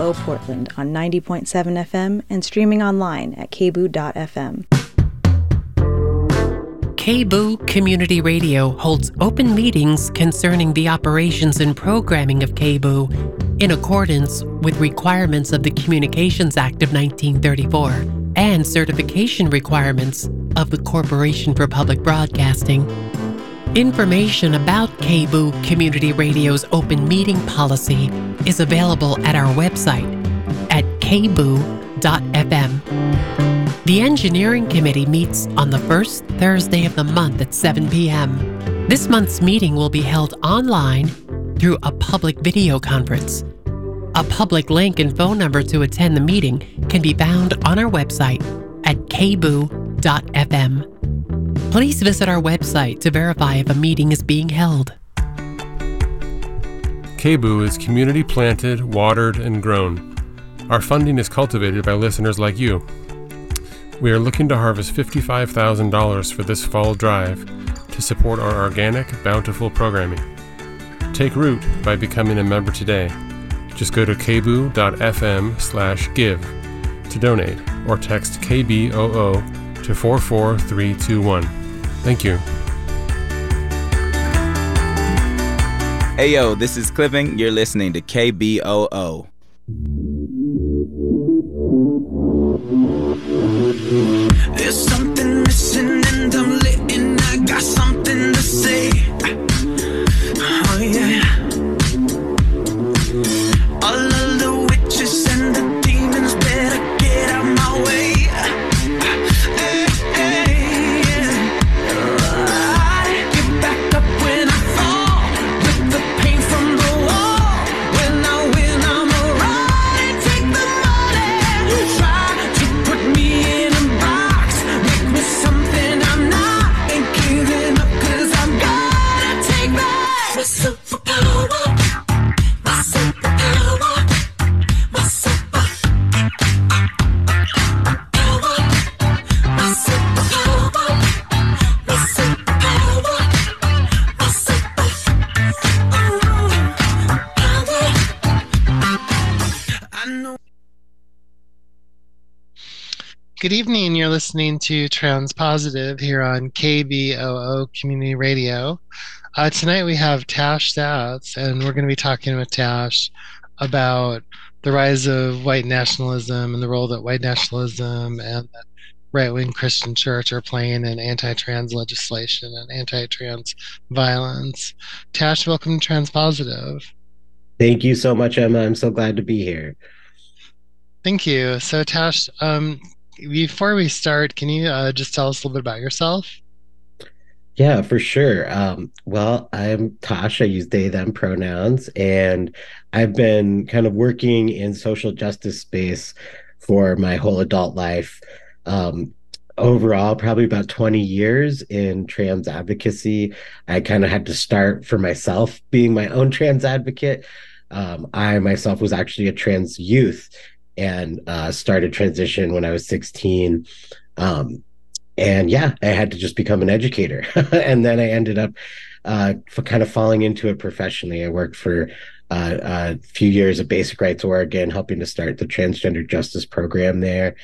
KBOO Portland on 90.7 FM and streaming online at kboo.fm. KBOO Community Radio holds open meetings concerning the operations and programming of KBOO in accordance with requirements of the Communications Act of 1934 and certification requirements of the Corporation for Public Broadcasting. Information about KBOO Community Radio's open meeting policy is available at our website at kboo.fm. The Engineering Committee meets on the first Thursday of the month at 7 p.m. This month's meeting will be held online through a public video conference. A public link and phone number to attend the meeting can be found on our website at kboo.fm. Please visit our website to verify if a meeting is being held. KBOO is community planted, watered, and grown. Our funding is cultivated by listeners like you. We are looking to harvest $55,000 for this fall drive to support our organic, bountiful programming. Take root by becoming a member today. Just go to kboo.fm slash give to donate or text KBOO to 44321. Thank you. Hey yo, this is Clipping. You're listening to KBOO. There's something missing Good evening. You're listening to Transpositive here on KBOO Community Radio. Uh, tonight we have Tash Satz, and we're going to be talking with Tash about the rise of white nationalism and the role that white nationalism and the right wing Christian church are playing in anti trans legislation and anti trans violence. Tash, welcome to Transpositive. Thank you so much, Emma. I'm so glad to be here. Thank you. So, Tash, um, before we start, can you uh, just tell us a little bit about yourself? Yeah, for sure. Um, well, I'm Tash. I use they, them pronouns, and I've been kind of working in social justice space for my whole adult life. Um, overall, probably about 20 years in trans advocacy. I kind of had to start for myself being my own trans advocate. Um, I myself was actually a trans youth and uh, started transition when I was 16. Um, and yeah, I had to just become an educator. and then I ended up uh, kind of falling into it professionally. I worked for uh, a few years at Basic Rights Oregon, helping to start the transgender justice program there.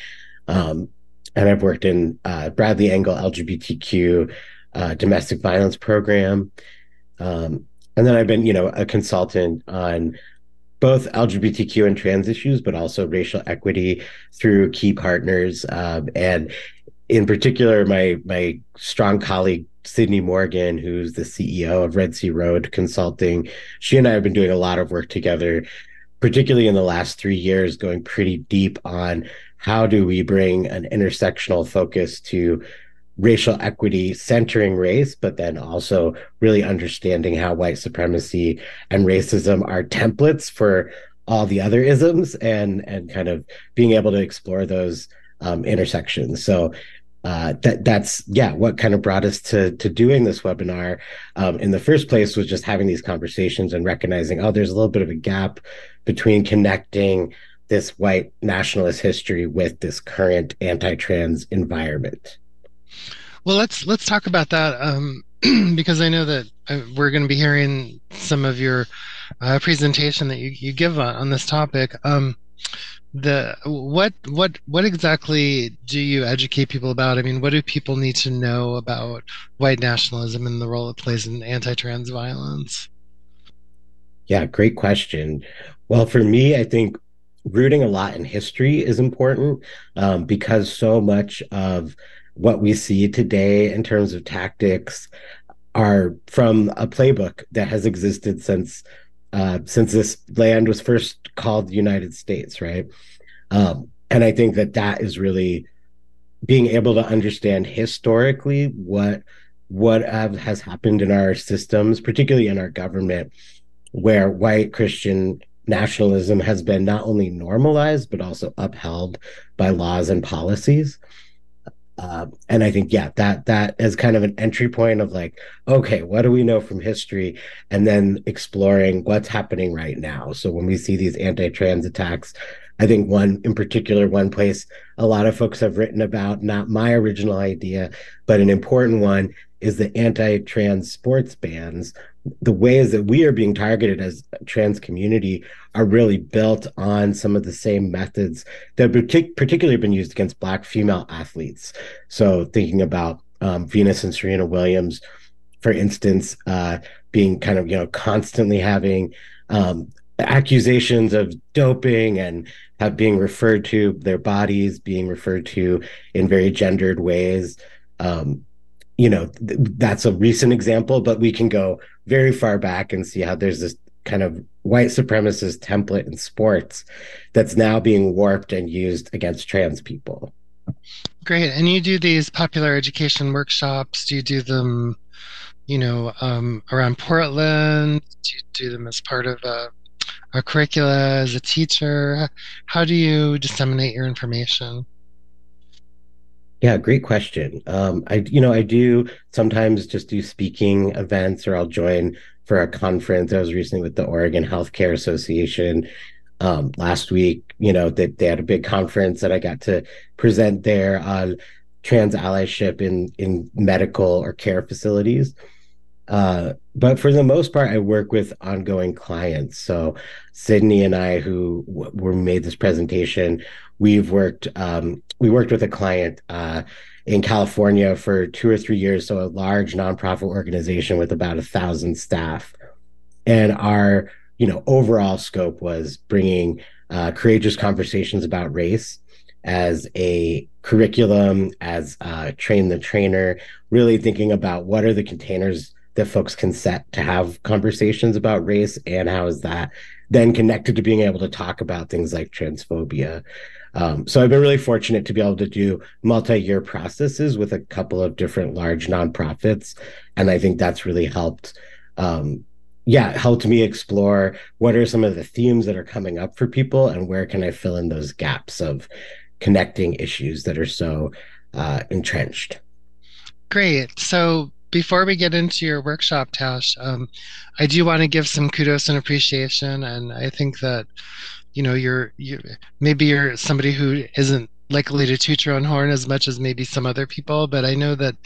Um, and I've worked in uh, Bradley Angle LGBTQ uh, domestic violence program. Um, and then I've been, you know, a consultant on both LGBTQ and trans issues, but also racial equity through key partners. Um, and in particular, my my strong colleague Sydney Morgan, who's the CEO of Red Sea Road Consulting, she and I have been doing a lot of work together, particularly in the last three years, going pretty deep on how do we bring an intersectional focus to racial equity centering race, but then also really understanding how white supremacy and racism are templates for all the other isms and and kind of being able to explore those um, intersections. So uh, that that's yeah what kind of brought us to to doing this webinar um, in the first place was just having these conversations and recognizing oh there's a little bit of a gap between connecting this white nationalist history with this current anti-trans environment Well, let's let's talk about that. Um, because I know that uh, we're going to be hearing some of your uh, presentation that you, you give on, on this topic. Um, the what what what exactly do you educate people about? I mean, what do people need to know about white nationalism and the role it plays in anti-trans violence? Yeah, great question. Well, for me, I think rooting a lot in history is important um, because so much of what we see today in terms of tactics are from a playbook that has existed since uh, since this land was first called the United States, right? Um, and I think that that is really being able to understand historically what what has happened in our systems, particularly in our government, where white Christian nationalism has been not only normalized but also upheld by laws and policies. Uh, and I think yeah, that that is kind of an entry point of like, okay, what do we know from history, and then exploring what's happening right now. So when we see these anti-trans attacks, I think one in particular, one place a lot of folks have written about, not my original idea, but an important one is the anti-trans sports bans. The ways that we are being targeted as a trans community are really built on some of the same methods that have particularly been used against Black female athletes. So thinking about um, Venus and Serena Williams, for instance, uh, being kind of you know constantly having um, accusations of doping and have being referred to their bodies being referred to in very gendered ways um, you know th- that's a recent example but we can go very far back and see how there's this kind of white supremacist template in sports that's now being warped and used against trans people great and you do these popular education workshops do you do them you know um, around portland do you do them as part of a a curricula as a teacher? How do you disseminate your information? Yeah, great question. Um, I, you know, I do sometimes just do speaking events, or I'll join for a conference. I was recently with the Oregon Healthcare Association um, last week. You know, that they, they had a big conference that I got to present there on trans allyship in in medical or care facilities. Uh, but for the most part, I work with ongoing clients. So Sydney and I, who w- were made this presentation, we've worked. Um, we worked with a client uh, in California for two or three years. So a large nonprofit organization with about a thousand staff, and our you know overall scope was bringing uh, courageous conversations about race as a curriculum, as uh, train the trainer, really thinking about what are the containers that folks can set to have conversations about race and how is that then connected to being able to talk about things like transphobia. Um, so i've been really fortunate to be able to do multi-year processes with a couple of different large nonprofits and i think that's really helped um, yeah helped me explore what are some of the themes that are coming up for people and where can i fill in those gaps of connecting issues that are so uh, entrenched. Great. So before we get into your workshop, Tash, um, I do want to give some kudos and appreciation, and I think that you know you're you maybe you're somebody who isn't likely to toot your own horn as much as maybe some other people, but I know that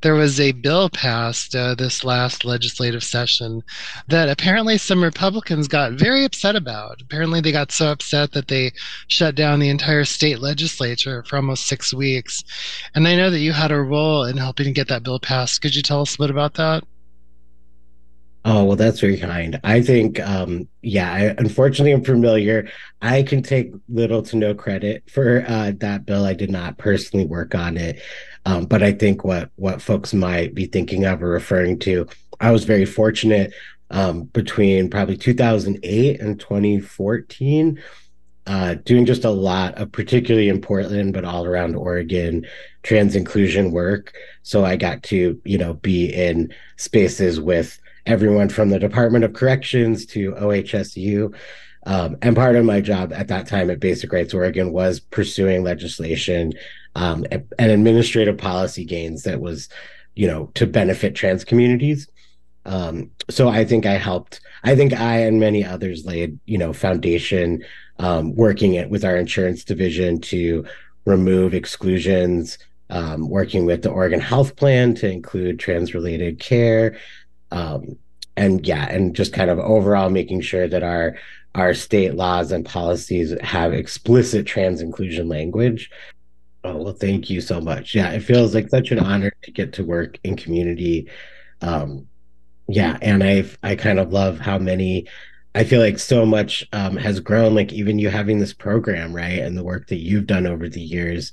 there was a bill passed uh, this last legislative session that apparently some Republicans got very upset about. Apparently, they got so upset that they shut down the entire state legislature for almost six weeks. And I know that you had a role in helping to get that bill passed. Could you tell us a bit about that? Oh, well, that's very kind. I think, um, yeah, I, unfortunately, I'm familiar. I can take little to no credit for uh, that bill. I did not personally work on it. Um, but I think what what folks might be thinking of or referring to, I was very fortunate um, between probably 2008 and 2014, uh, doing just a lot of, particularly in Portland, but all around Oregon, trans inclusion work. So I got to, you know, be in spaces with everyone from the Department of Corrections to OHSU. Um, and part of my job at that time at Basic Rights Oregon was pursuing legislation um, and, administrative policy gains that was, you know, to benefit trans communities. Um, so I think I helped. I think I and many others laid, you know, foundation um, working it with our insurance division to remove exclusions um, working with the Oregon Health Plan to include trans related care. Um, and yeah, and just kind of overall making sure that our our state laws and policies have explicit trans inclusion language. Oh, well, thank you so much. Yeah, it feels like such an honor to get to work in community. Um, yeah, and I I kind of love how many I feel like so much um, has grown. Like even you having this program, right, and the work that you've done over the years.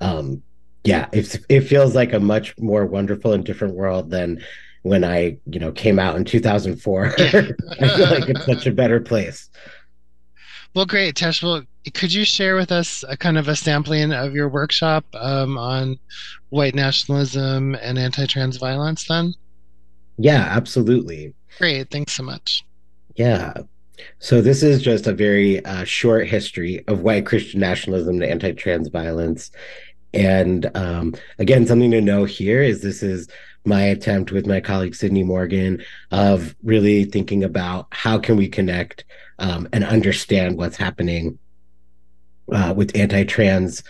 Um, yeah, it it feels like a much more wonderful and different world than when I, you know, came out in 2004. I feel like it's such a better place. Well, great, Tash. Well, could you share with us a kind of a sampling of your workshop um, on white nationalism and anti-trans violence? Then. Yeah, absolutely. Great. Thanks so much. Yeah. So this is just a very uh, short history of white Christian nationalism and anti-trans violence. And um, again, something to know here is this is my attempt with my colleague Sydney Morgan of really thinking about how can we connect um, and understand what's happening uh, with anti-trans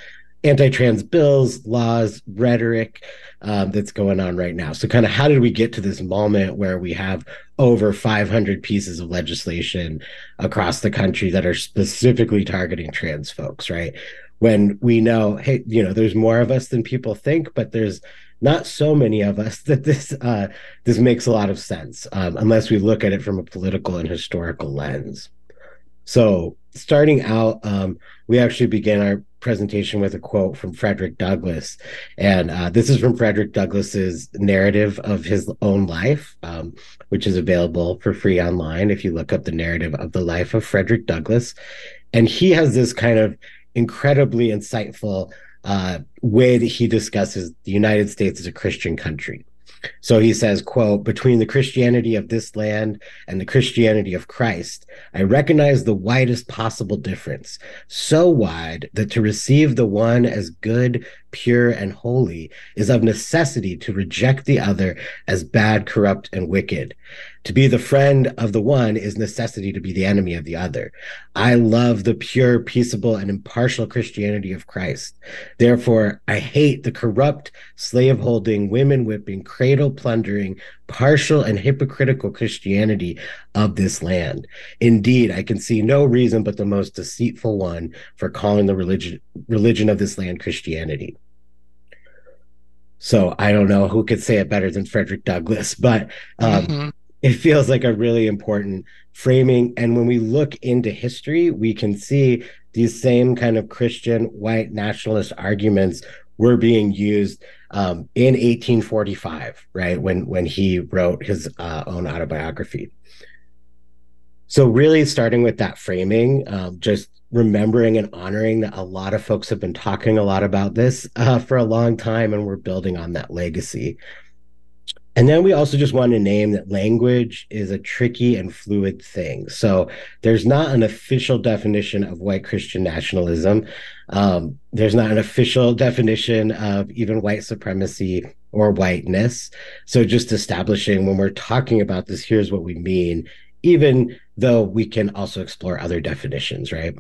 anti-trans bills, laws, rhetoric um, that's going on right now. So, kind of, how did we get to this moment where we have over 500 pieces of legislation across the country that are specifically targeting trans folks, right? When we know, hey, you know, there's more of us than people think, but there's not so many of us that this uh, this makes a lot of sense um, unless we look at it from a political and historical lens. So starting out, um, we actually began our presentation with a quote from Frederick Douglass, and uh, this is from Frederick Douglass's narrative of his own life, um, which is available for free online if you look up the narrative of the life of Frederick Douglass, and he has this kind of incredibly insightful uh, way that he discusses the United States as a Christian country. So he says, quote, between the Christianity of this land and the Christianity of Christ, I recognize the widest possible difference, so wide that to receive the one as good, pure, and holy is of necessity to reject the other as bad, corrupt, and wicked. To be the friend of the one is necessity to be the enemy of the other. I love the pure, peaceable, and impartial Christianity of Christ. Therefore, I hate the corrupt, slave holding, women whipping, cradle plundering, partial, and hypocritical Christianity of this land. Indeed, I can see no reason but the most deceitful one for calling the religion religion of this land Christianity. So I don't know who could say it better than Frederick Douglass, but um, mm-hmm it feels like a really important framing. And when we look into history, we can see these same kind of Christian white nationalist arguments were being used um, in 1845, right? When when he wrote his uh, own autobiography. So really starting with that framing, um, just remembering and honoring that a lot of folks have been talking a lot about this uh, for a long time, and we're building on that legacy. And then we also just want to name that language is a tricky and fluid thing. So there's not an official definition of white Christian nationalism. Um, there's not an official definition of even white supremacy or whiteness. So just establishing when we're talking about this, here's what we mean, even though we can also explore other definitions, right?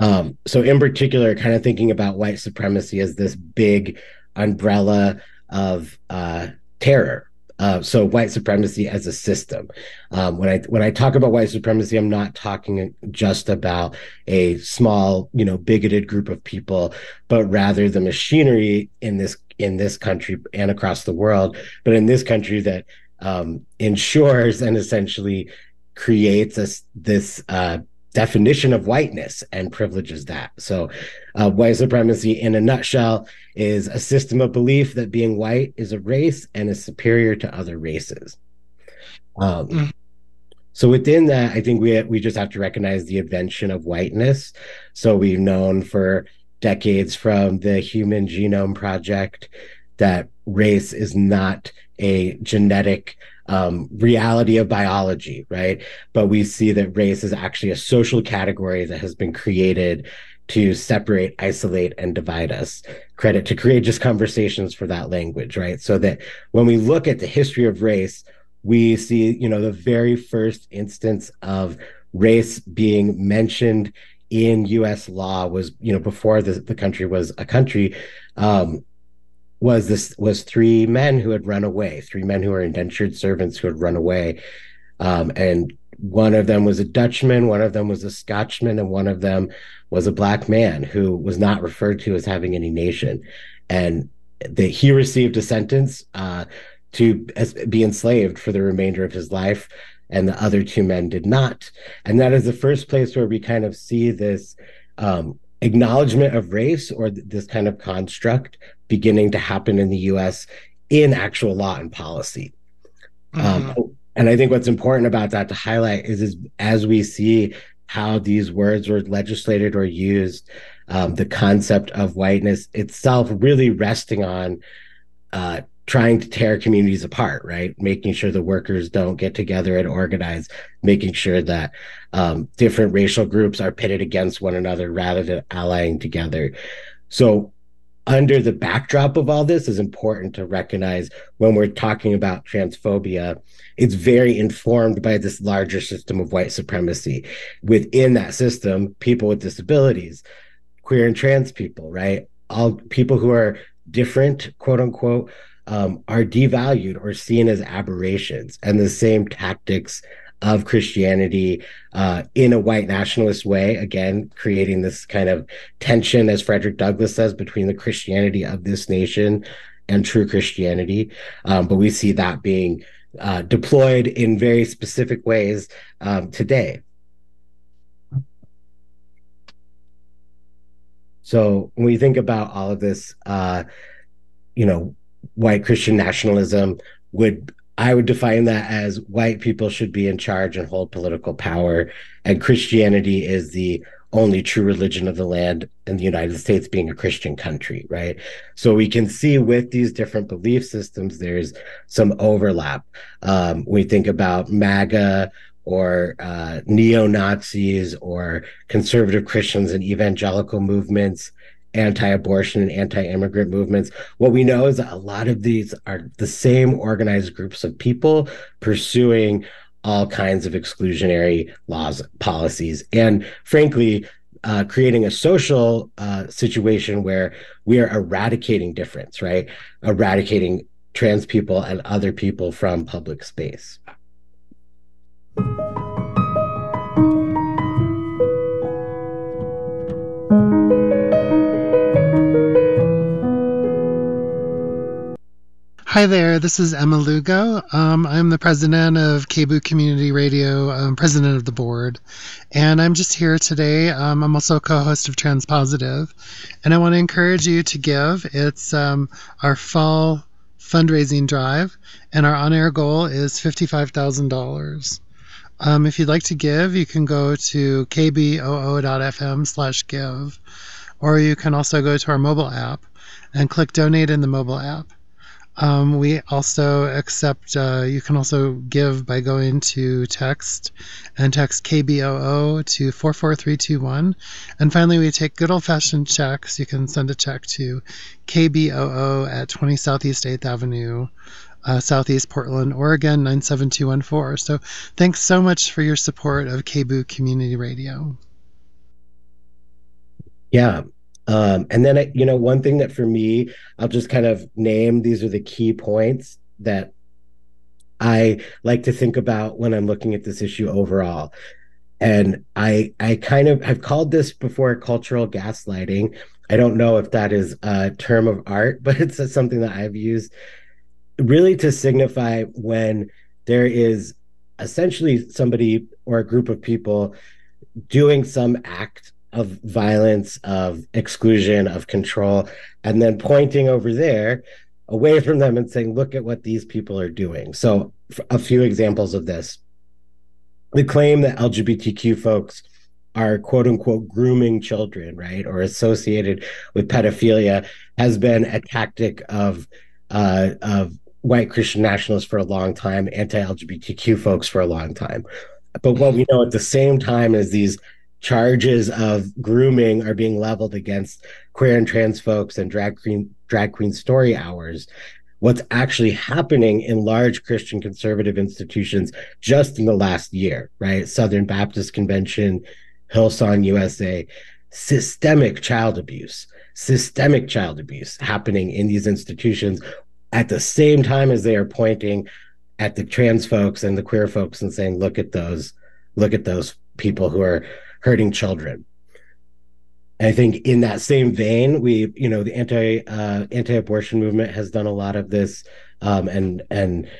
Um, so in particular, kind of thinking about white supremacy as this big umbrella of uh, terror. Uh, so white supremacy as a system. Um, when I when I talk about white supremacy, I'm not talking just about a small, you know, bigoted group of people, but rather the machinery in this in this country and across the world, but in this country that um, ensures and essentially creates this this uh, definition of whiteness and privileges that. So, uh, white supremacy, in a nutshell, is a system of belief that being white is a race and is superior to other races. Um, mm. So within that, I think we we just have to recognize the invention of whiteness. So we've known for decades from the Human Genome Project that race is not a genetic um, reality of biology, right? But we see that race is actually a social category that has been created to separate, isolate, and divide us. Credit to courageous conversations for that language, right? So that when we look at the history of race, we see, you know, the very first instance of race being mentioned in U.S. law was, you know, before the, the country was a country, um, was this was three men who had run away, three men who were indentured servants who had run away, um, and one of them was a Dutchman, one of them was a Scotchman, and one of them was a black man who was not referred to as having any nation, and that he received a sentence uh, to be enslaved for the remainder of his life, and the other two men did not, and that is the first place where we kind of see this um, acknowledgement of race or th- this kind of construct beginning to happen in the US in actual law and policy. Um, and I think what's important about that to highlight is, is as we see how these words were legislated or used, um, the concept of whiteness itself really resting on uh, trying to tear communities apart, right? Making sure the workers don't get together and organize, making sure that um, different racial groups are pitted against one another rather than allying together. So, under the backdrop of all this, is important to recognize when we're talking about transphobia, it's very informed by this larger system of white supremacy. Within that system, people with disabilities, queer and trans people, right? All people who are different, quote unquote, um, are devalued or seen as aberrations. And the same tactics of Christianity uh, in a white nationalist way, again, creating this kind of tension, as Frederick Douglass says, between the Christianity of this nation and true Christianity. Um, but we see that being uh, deployed in very specific ways um, today. So when we think about all of this, uh, you know, white Christian nationalism would I would define that as white people should be in charge and hold political power, and Christianity is the only true religion of the land in the United States being a Christian country, right? So we can see with these different belief systems, there's some overlap. Um, we think about MAGA or uh, neo Nazis or conservative Christians and evangelical movements anti-abortion and anti-immigrant movements. What we know is that a lot of these are the same organized groups of people pursuing all kinds of exclusionary laws policies and frankly uh, creating a social uh, situation where we are eradicating difference right? Eradicating trans people and other people from public space Hi there, this is Emma Lugo. Um, I'm the president of KBOO Community Radio, um, president of the board, and I'm just here today. Um, I'm also a co-host of Transpositive, and I want to encourage you to give. It's um, our fall fundraising drive, and our on-air goal is fifty-five thousand dollars. Um, if you'd like to give, you can go to kboo.fm slash give, or you can also go to our mobile app and click donate in the mobile app. Um, we also accept, uh, you can also give by going to text and text KBOO to 44321. And finally, we take good old fashioned checks. You can send a check to KBOO at 20 Southeast 8th Avenue. Uh, Southeast Portland, Oregon 97214. So, thanks so much for your support of KBOO Community Radio. Yeah, um, and then, I, you know, one thing that for me, I'll just kind of name these are the key points that I like to think about when I'm looking at this issue overall. And I, I kind of, I've called this before cultural gaslighting. I don't know if that is a term of art, but it's something that I've used really to signify when there is essentially somebody or a group of people doing some act of violence, of exclusion, of control, and then pointing over there away from them and saying, look at what these people are doing. So, a few examples of this the claim that LGBTQ folks are quote unquote grooming children, right, or associated with pedophilia has been a tactic of uh, of white Christian nationalists for a long time, anti LGBTQ folks for a long time. But what we know at the same time is these charges of grooming are being leveled against queer and trans folks and drag queen drag queen story hours. What's actually happening in large christian conservative institutions just in the last year right? Southern baptist convention hillsong usa systemic child abuse, systemic child abuse happening in these institutions at the same time as they are pointing at the trans folks and the queer folks and saying, look at those, look at those people who are hurting children. I think in that same vein, we, you know, the anti uh, anti-abortion movement has done a lot of this, um, and and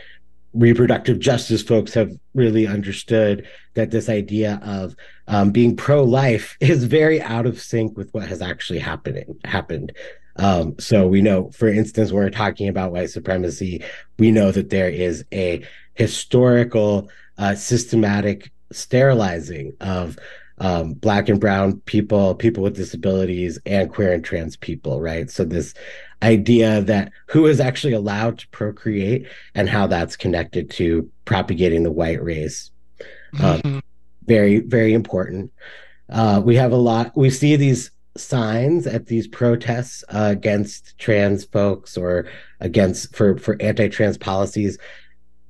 reproductive justice folks have really understood that this idea of um, being pro-life is very out of sync with what has actually happening happened. Um, so we know, for instance, when we're talking about white supremacy, we know that there is a historical, uh, systematic sterilizing of um, black and brown people, people with disabilities, and queer and trans people, right? So this idea that who is actually allowed to procreate and how that's connected to propagating the white race. Um, Mhm. very, very important. Uh, we have a lot, we see these signs at these protests uh, against trans folks or against for for anti-trans policies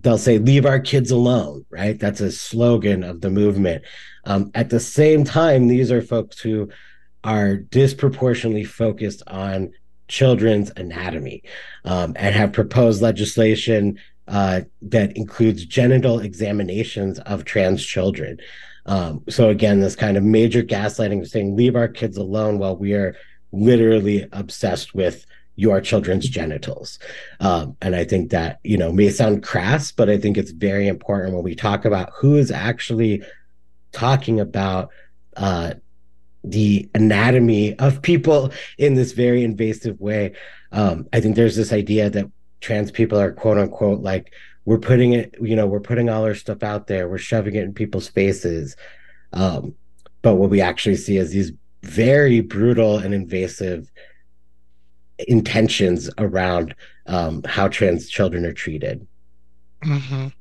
they'll say leave our kids alone right? That's a slogan of the movement. Um, at the same time these are folks who are disproportionately focused on children's anatomy um, and have proposed legislation uh, that includes genital examinations of trans children. Um, so again, this kind of major gaslighting of saying, leave our kids alone while we are literally obsessed with your children's genitals. Um, and I think that, you know, may sound crass, but I think it's very important when we talk about who is actually talking about uh, the anatomy of people in this very invasive way. Um, I think there's this idea that trans people are quote unquote like we're putting it you know we're putting all our stuff out there we're shoving it in people's faces um, but what we actually see is these very brutal and invasive intentions around um, how trans children are treated. Mhm.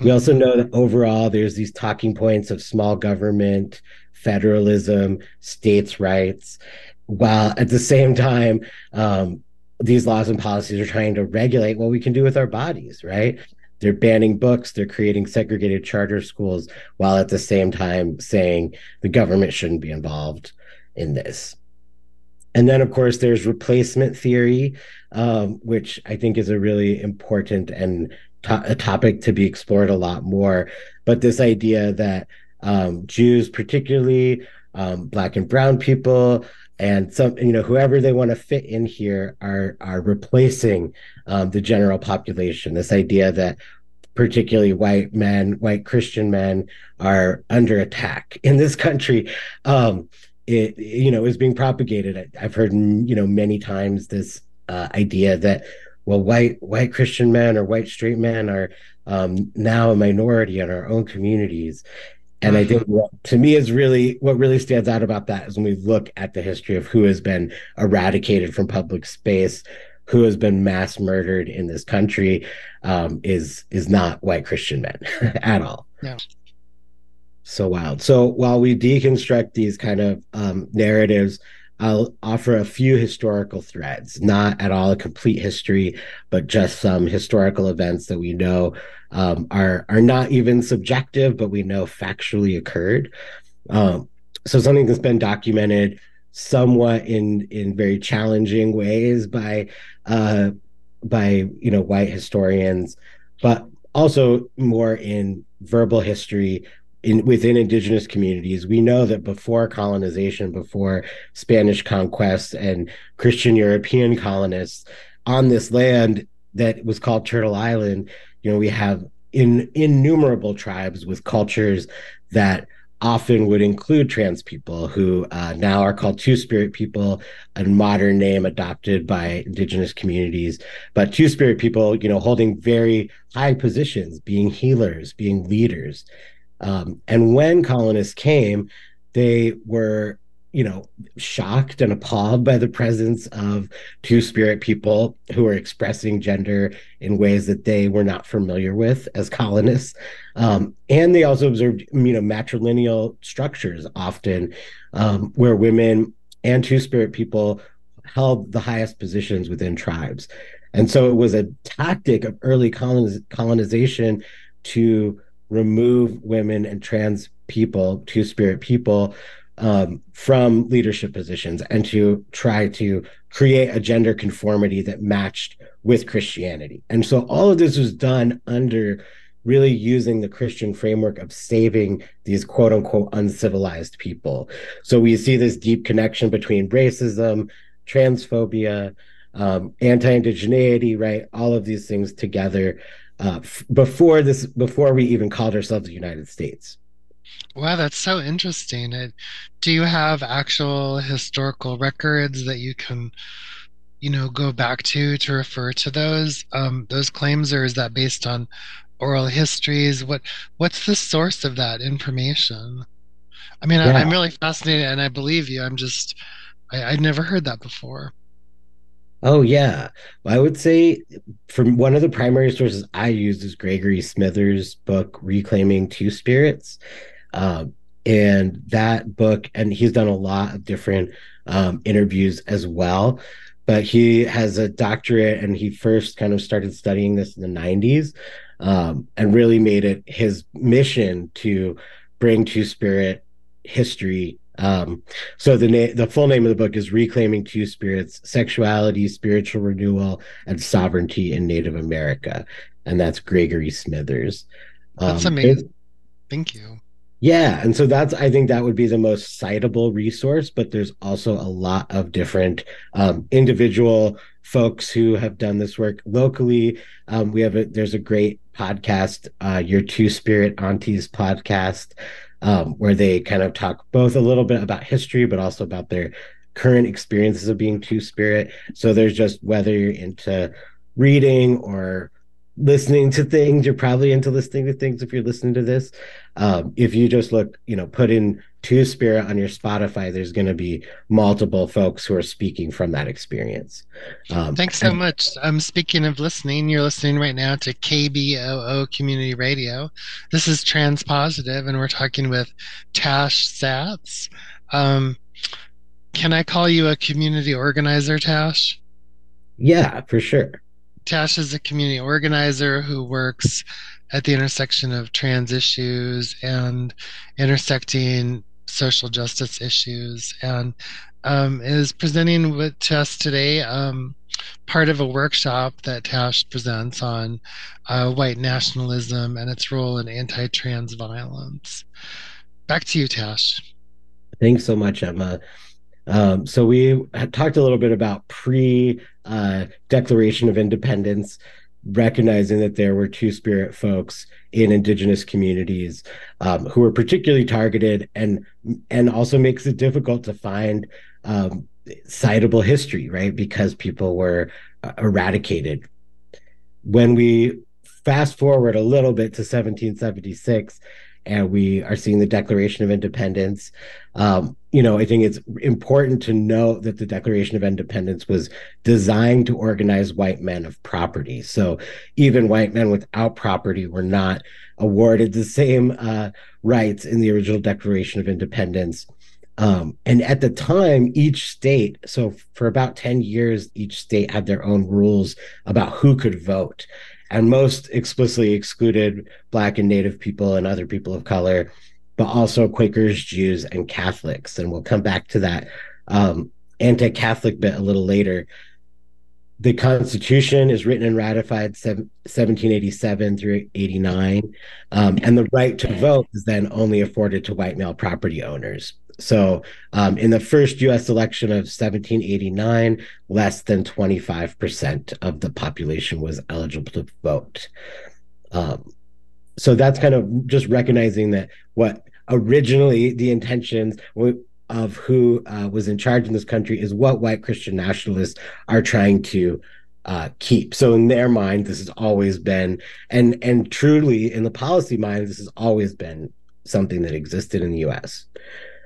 we also know that overall there's these talking points of small government federalism states rights while at the same time um, these laws and policies are trying to regulate what we can do with our bodies right? They're banning books they're creating segregated charter schools while at the same time saying the government shouldn't be involved in this and then of course there's replacement theory um, which i think is a really important and to- a topic to be explored a lot more. But this idea that um, jews particularly um, black and brown people and some you know whoever they want to fit in here are are replacing um, the general population. This idea that particularly white men white christian men are under attack in this country. Um, it you know is being propagated. I, i've heard mm, you know many times this uh, idea that well white white christian men or white straight men are um, now a minority in our own communities. And I think what to me is really what really stands out about that is when we look at the history of who has been eradicated from public space, who has been mass murdered in this country, um, is is not white Christian men at all. So wild. So while we deconstruct these kind of um, narratives, I'll offer a few historical threads, not at all a complete history, but just some historical events that we know um, are are not even subjective, but we know factually occurred. Um, so something that's been documented somewhat in in very challenging ways by uh, by you know white historians, but also more in verbal history in within indigenous communities. We know that before colonization before spanish conquest and christian european colonists on this land that was called turtle island you know we have in innumerable tribes with cultures that often would include trans people who uh, now are called two spirit people a modern name adopted by indigenous communities. But two spirit people you know holding very high positions being healers being leaders um, and when colonists came, they were, you know, shocked and appalled by the presence of two spirit people who were expressing gender in ways that they were not familiar with as colonists. Um, and they also observed, you know, matrilineal structures often um, where women and two spirit people held the highest positions within tribes. And so it was a tactic of early coloniz- colonization to remove women and trans people, two spirit people, um, from leadership positions and to try to create a gender conformity that matched with Christianity. And so all of this was done under really using the Christian framework of saving these quote unquote uncivilized people. So we see this deep connection between racism, transphobia, um, anti-indigeneity, right? All of these things together uh, f- before this, before we even called ourselves the United States. Wow, that's so interesting. It, do you have actual historical records that you can, you know, go back to to refer to those um, those claims, or is that based on oral histories? What what's the source of that information? I mean, Yeah. I, I'm really fascinated, and I believe you. I'm just, I, I'd never heard that before. Oh yeah, I would say from one of the primary sources I used is Gregory Smithers' book "Reclaiming Two Spirits," um, and that book, and he's done a lot of different um, interviews as well. But he has a doctorate, and he first kind of started studying this in the '90s, um, and really made it his mission to bring Two Spirit history um, so the na- the full name of the book is Reclaiming Two Spirits: Sexuality, Spiritual Renewal, and Sovereignty in Native America, and that's Gregory Smithers. That's Um, amazing. Thank you. yeah, and so that's I think that would be the most citable resource, but there's also a lot of different um, individual folks who have done this work locally. Um, we have a there's a great podcast, uh, Your Two Spirit Aunties podcast, um, where they kind of talk both a little bit about history, but also about their current experiences of being Two Spirit. So there's just whether you're into reading or listening to things, you're probably into listening to things if you're listening to this. Um, if you just look, you know, put in Two Spirit on your Spotify, there's going to be multiple folks who are speaking from that experience. Um, Thanks so and- much. Um, speaking of listening, you're listening right now to KBOO Community Radio. This is Transpositive, and we're talking with Tash Satz. Um, can I call you a community organizer, Tash? Yeah, for sure. Tash is a community organizer who works at the intersection of trans issues and intersecting social justice issues and um, is presenting with to us today um, part of a workshop that Tash presents on uh, white nationalism and its role in anti-trans violence. Back to you, Tash. Thanks so much, Emma. Um, so we talked a little bit about pre uh, Declaration of Independence, recognizing that there were two spirit folks in indigenous communities um, who were particularly targeted, and and also makes it difficult to find um, citable history, right? Because people were uh, eradicated. When we fast forward a little bit to 1776 and we are seeing the Declaration of Independence. Um, you know, I think it's important to note that the Declaration of Independence was designed to organize white men of property. So even white men without property were not awarded the same uh, rights in the original Declaration of Independence. Um, and at the time, each state, so for about 10 years, each state had their own rules about who could vote and most explicitly excluded Black and Native people and other people of color, but also Quakers, Jews, and Catholics. And we'll come back to that um, anti Catholic bit a little later. The Constitution is written and ratified seven, 1787 through 89, um, and the right to vote is then only afforded to white male property owners. So, um, in the first US election of 1789, less than 25% of the population was eligible to vote. Um, so, that's kind of just recognizing that what originally the intentions of who uh, was in charge in this country is what white Christian nationalists are trying to uh, keep. So in their mind, this has always been, and and truly in the policy mind, this has always been something that existed in the U.S.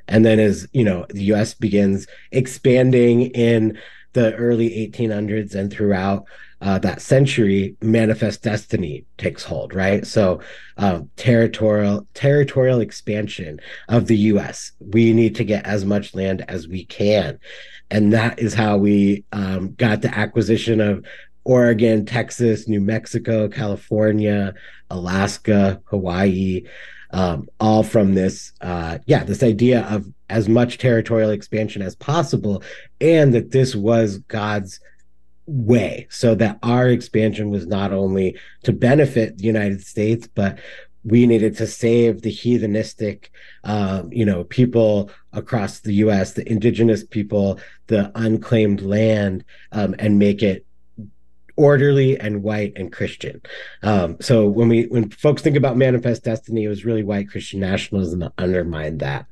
And then as you know, the U.S. begins expanding in the early 1800s and throughout uh, that century, manifest destiny takes hold, right? So, uh, territorial territorial expansion of the U.S. We need to get as much land as we can, and that is how we um, got the acquisition of Oregon, Texas, New Mexico, California, Alaska, Hawaii. Um, all from this, uh, yeah, this idea of as much territorial expansion as possible, and that this was God's way, so that our expansion was not only to benefit the United States, but we needed to save the heathenistic, um, you know, people across the U.S., the indigenous people, the unclaimed land, um, and make it orderly and white and Christian. Um, so when we when folks think about manifest destiny, it was really white Christian nationalism that undermined that.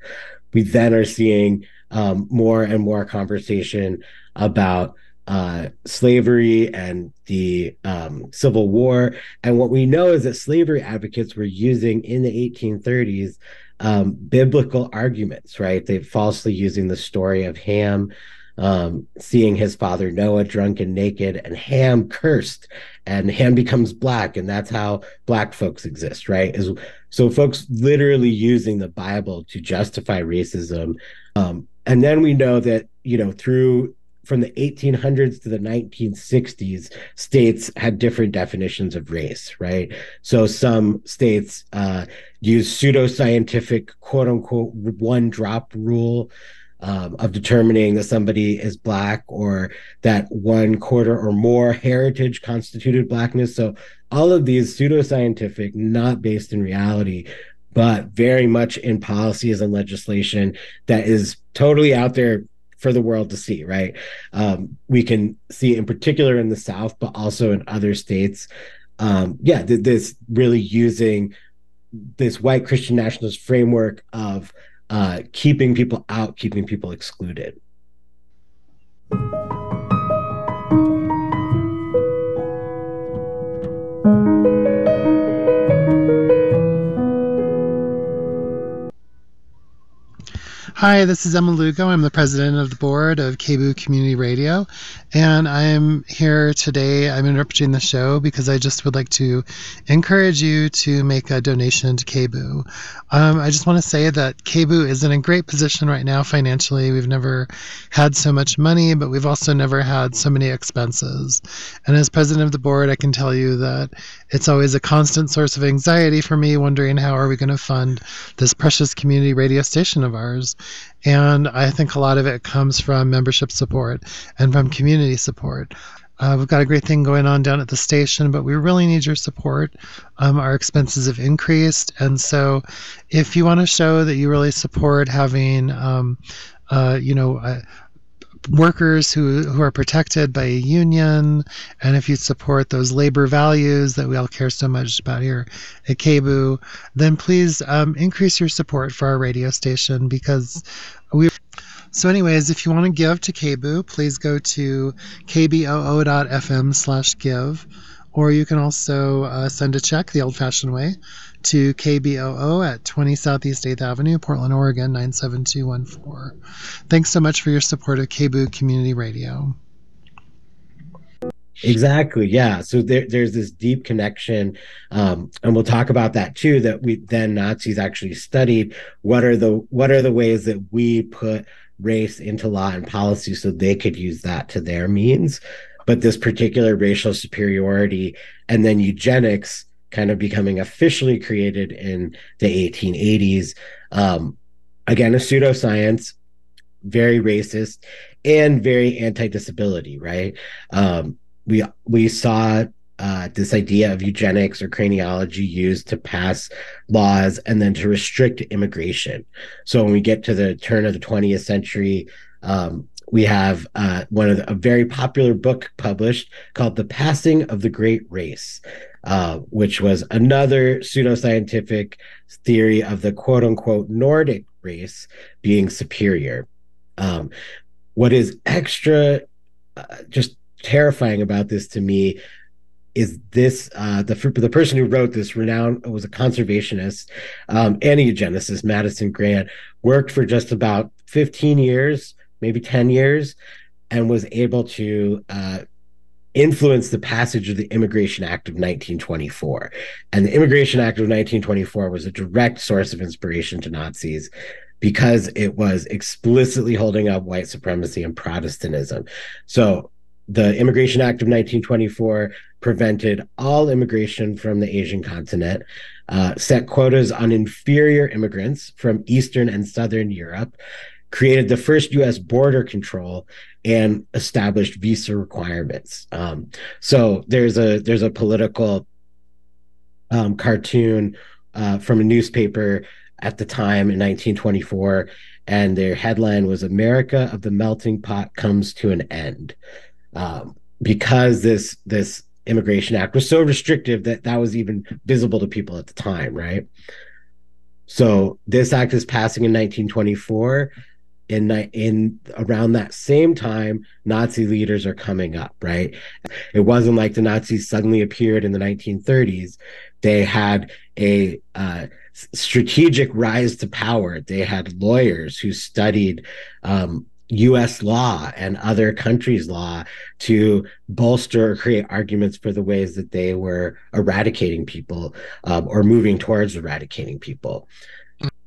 We then are seeing um, more and more conversation about uh, slavery and the um, Civil War. And what we know is that slavery advocates were using in the 1830s um, biblical arguments, right? They falsely using the story of Ham um, seeing his father Noah drunk and naked, and Ham cursed, and Ham becomes black, and that's how black folks exist, right? Is so folks literally using the Bible to justify racism, um, and then we know that you know through from the 1800s to the 1960s, states had different definitions of race, right? So some states uh, use pseudoscientific, quote unquote, one drop rule um, of determining that somebody is black or that one quarter or more heritage constituted blackness. So all of these pseudoscientific, not based in reality, but very much in policies and legislation that is totally out there for the world to see, right? Um, we can see in particular in the South, but also in other states. Um, yeah, th- this really using this white Christian nationalist framework of uh, keeping people out, keeping people excluded. Hi, this is Emma Lugo. I'm the president of the board of KBOO Community Radio, and I'm here today. I'm interpreting the show because I just would like to encourage you to make a donation to KBOO. Um, I just want to say that KBOO is in a great position right now financially. We've never had so much money, but we've also never had so many expenses. And as president of the board, I can tell you that it's always a constant source of anxiety for me, wondering how are we going to fund this precious community radio station of ours. And I think a lot of it comes from membership support and from community support. Uh, we've got a great thing going on down at the station, but we really need your support. Um, our expenses have increased. And so if you want to show that you really support having, um, uh, you know, workers who, who are protected by a union, and if you support those labor values that we all care so much about here at KBOO, then please um, increase your support for our radio station because we. So, anyways, if you want to give to KBOO, please go to kboo.fm slash give, or you can also uh, send a check the old fashioned way to KBOO at 20 Southeast 8th Avenue, Portland, Oregon 97214. Thanks so much for your support of KBOO Community Radio. Exactly. Yeah. So there, there's this deep connection, um, and we'll talk about that too. That we then Nazis actually studied what are the what are the ways that we put race into law and policy so they could use that to their means. But this particular racial superiority and then eugenics kind of becoming officially created in the 1880s. Um, again, a pseudoscience, very racist and very anti-disability, right? Um, we we saw uh, this idea of eugenics or craniology used to pass laws and then to restrict immigration. So when we get to the turn of the 20th century, um, we have uh, one of the, a very popular book published called "The Passing of the Great Race," uh, which was another pseudoscientific theory of the "quote unquote" Nordic race being superior. Um, what is extra, uh, just terrifying about this to me is this uh, the the person who wrote this renowned was a conservationist um, and a eugenicist Madison Grant worked for just about 15 years maybe 10 years and was able to uh, influence the passage of the Immigration Act of 1924 and the Immigration Act of 1924 was a direct source of inspiration to Nazis because it was explicitly holding up white supremacy and Protestantism. So the Immigration Act of 1924 prevented all immigration from the Asian continent, uh, set quotas on inferior immigrants from Eastern and Southern Europe, created the first U.S. border control, and established visa requirements. Um, so there's a there's a political um, cartoon uh, from a newspaper at the time in 1924, and their headline was "America of the Melting Pot comes to an end," um, because this this immigration act was so restrictive that that was even visible to people at the time, right? So this act is passing in 1924 in in around that same time nazi leaders are coming up right it wasn't like the nazis suddenly appeared in the 1930s they had a uh, strategic rise to power they had lawyers who studied um, US law and other countries' law to bolster or create arguments for the ways that they were eradicating people um, or moving towards eradicating people.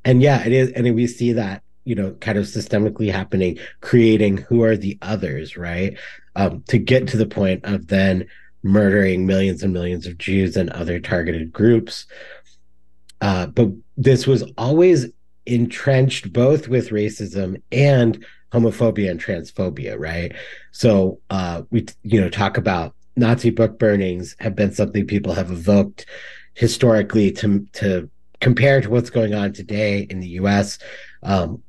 And yeah, it is. And we see that you know kind of systemically happening creating who are the others right? Um, to get to the point of then murdering millions and millions of jews and other targeted groups. Uh, but this was always entrenched both with racism and homophobia and transphobia right? So uh, we you know talk about nazi book burnings have been something people have evoked historically to to compare to what's going on today in the us um,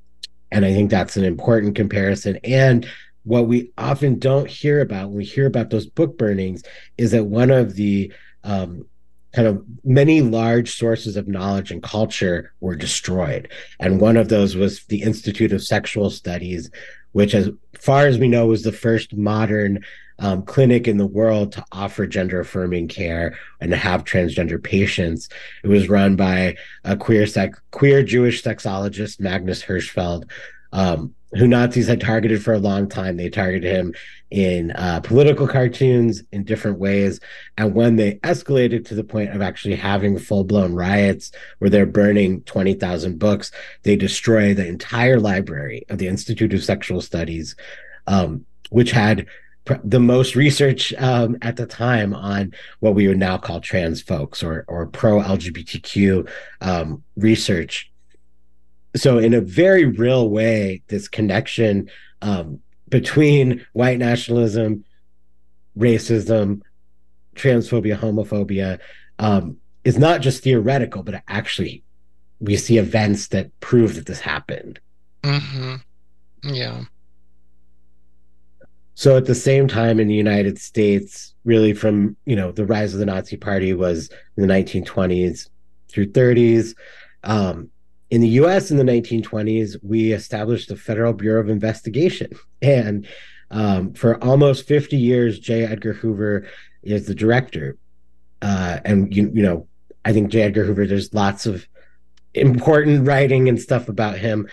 and I think that's an important comparison. And what we often don't hear about when we hear about those book burnings is that one of the um, kind of many large sources of knowledge and culture were destroyed. And one of those was the Institute of Sexual Studies, which, as far as we know, was the first modern um, clinic in the world to offer gender affirming care and to have transgender patients. It was run by a queer queer Jewish sexologist, Magnus Hirschfeld, um, who Nazis had targeted for a long time. They targeted him in uh, political cartoons in different ways. And when they escalated to the point of actually having full blown riots where they're burning 20,000 books, they destroy the entire library of the Institute of Sexual Studies, um, which had the most research um, at the time on what we would now call trans folks or or pro LGBTQ um, research. So, in a very real way, this connection um, between white nationalism, racism, transphobia, homophobia um, is not just theoretical, but actually we see events that prove that this happened. Mm-hmm. Yeah. So at the same time in the United States, really from, you know, the rise of the Nazi party was in the 1920s through 30s. Um, in the US in the 1920s, we established the Federal Bureau of Investigation. And um, for almost 50 years, J. Edgar Hoover is the director. Uh, and, you, you know, I think J. Edgar Hoover, there's lots of important writing and stuff about him.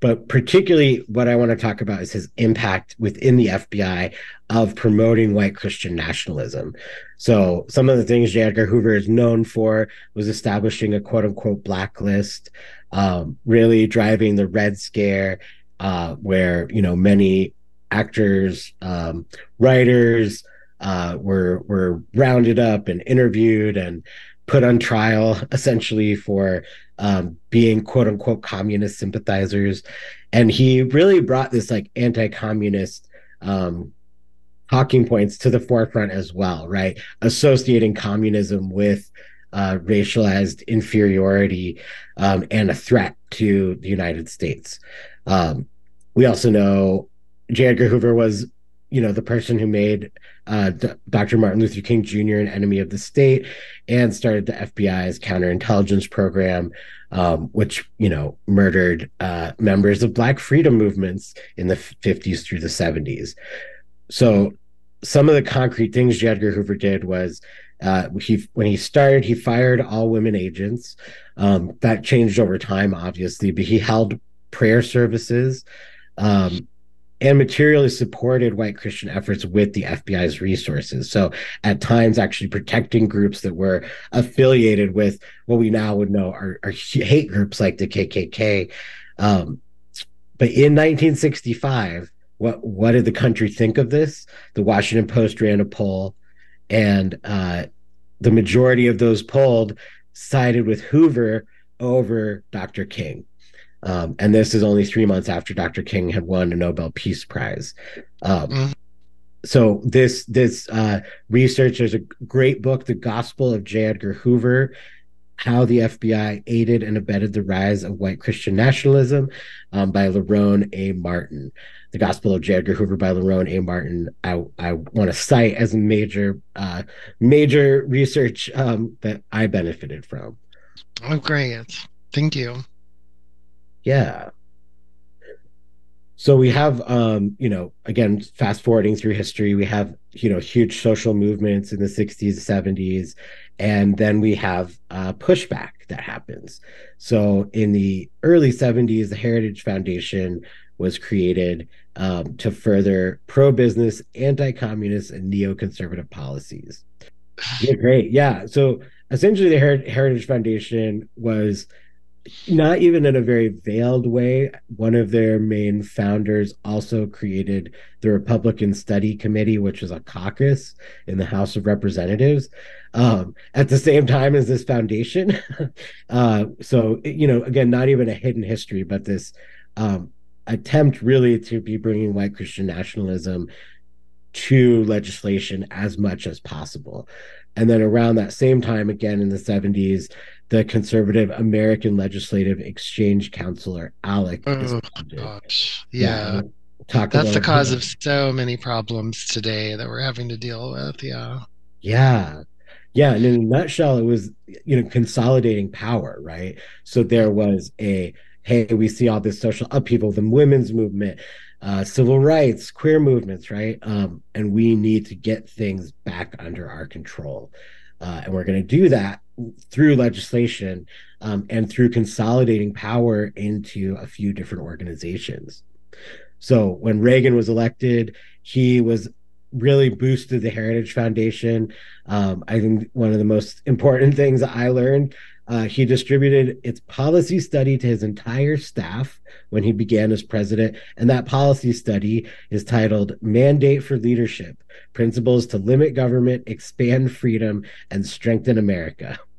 But particularly, what I want to talk about is his impact within the FBI of promoting white Christian nationalism. So, some of the things J. Edgar Hoover is known for was establishing a quote unquote blacklist, um, really driving the Red Scare, uh, where you know many actors, um, writers uh, were were rounded up and interviewed and put on trial essentially for um, being quote unquote communist sympathizers. And he really brought this like anti communist um, talking points to the forefront as well, right? Associating communism with uh, racialized inferiority um, and a threat to the United States. Um, we also know J. Edgar Hoover was, you know, the person who made uh, Dr. Martin Luther King Jr. an enemy of the state and started the FBI's counterintelligence program, um, which, you know, murdered uh, members of Black freedom movements in the 50s through the 70s. So some of the concrete things. Edgar Hoover did was uh, he when he started, he fired all women agents. Um, that changed over time, obviously, but he held prayer services. Um, and materially supported white Christian efforts with the FBI's resources. So at times, actually protecting groups that were affiliated with what we now would know are, are hate groups like the KKK. Um, but in 1965, what what did the country think of this? The Washington Post ran a poll, and uh, the majority of those polled sided with Hoover over Dr. King. Um, and this is only three months after Dr. King had won a Nobel Peace Prize. Um, Mhm. So this this uh, research, there's a great book, The Gospel of J. Edgar Hoover, how the FBI aided and abetted the rise of white Christian nationalism um, by Lerone A. Martin. The Gospel of J. Edgar Hoover by Lerone A. Martin. I, I want to cite as a major uh, major research um, that I benefited from. Oh, great. Thank you. Yeah. So we have, um, you know, again, fast forwarding through history, we have, you know, huge social movements in the 60s, 70s, and then we have uh, pushback that happens. So in the early 70s, the Heritage Foundation was created um, to further pro business, anti communist, and neoconservative policies. Yeah, great. Yeah. So essentially, the Her- Heritage Foundation was not even in a very veiled way. One of their main founders also created the Republican Study Committee, which is a caucus in the House of Representatives, um, at the same time as this foundation. uh, so, you know, again, not even a hidden history, but this um, attempt really to be bringing white Christian nationalism to legislation as much as possible. And then around that same time, again in the 70s, the conservative American Legislative Exchange Council, or ALEC, Oh, gosh. Yeah. Talk That's the cause of so many problems today that we're having to deal with. Yeah. Yeah. Yeah. And in a nutshell, it was, you know, consolidating power, right? So there was a, hey, we see all this social upheaval, the women's movement, uh, civil rights, queer movements, right? Um, and we need to get things back under our control. Uh, and we're going to do that through legislation um, and through consolidating power into a few different organizations. So when Reagan was elected, he was really boosted the Heritage Foundation. Um, I think one of the most important things I learned, uh, he distributed its policy study to his entire staff when he began as president. And that policy study is titled Mandate for Leadership Principles to Limit Government, Expand Freedom, and Strengthen America.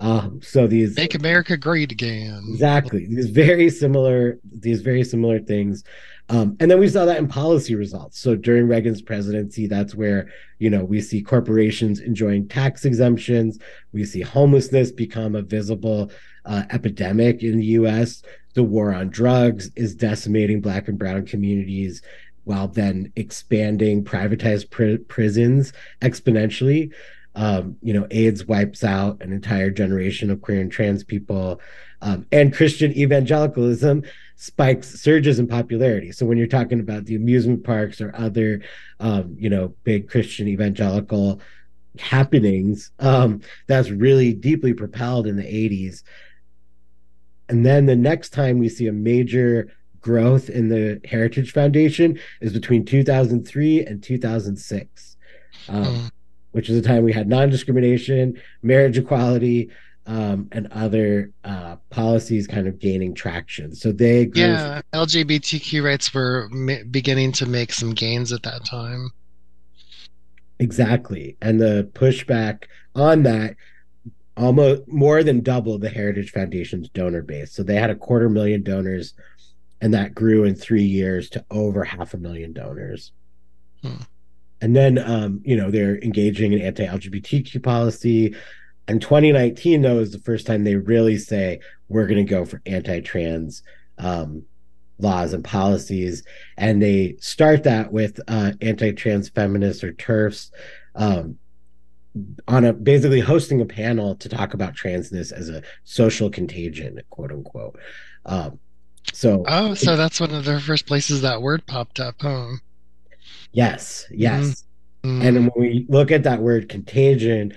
Um, so these Make America great again. Exactly. These very similar, these very similar things. Um, and then we saw that in policy results. So during Reagan's presidency, that's where, you know, we see corporations enjoying tax exemptions. We see homelessness become a visible uh, epidemic in the US. The war on drugs is decimating Black and Brown communities while then expanding privatized pri- prisons exponentially. Um, you know, AIDS wipes out an entire generation of queer and trans people. Um, and Christian evangelicalism spikes surges in popularity. So when you're talking about the amusement parks or other, um, you know, big Christian evangelical happenings, um, that's really deeply propelled in the 80s. And then the next time we see a major growth in the Heritage Foundation is between 2003 and 2006. Um, Mm. Which is a time we had non-discrimination, marriage equality, um, and other uh, policies kind of gaining traction. So they grew Yeah. LGBTQ rights were ma- beginning to make some gains at that time. exactly, and the pushback on that almost more than doubled the Heritage Foundation's donor base. So they had a quarter million donors, and that grew in three years to over half a million donors. Hmm. And then, um, you know, they're engaging in anti-LGBTQ policy. And 2019, though, is the first time they really say we're going to go for anti-trans um, laws and policies. And they start that with uh, anti-trans feminists or TERFs um, on a basically hosting a panel to talk about transness as a social contagion, quote unquote. Um, so Oh, so that's one of the first places that word popped up, huh? Yes, yes. Mm. And when we look at that word contagion,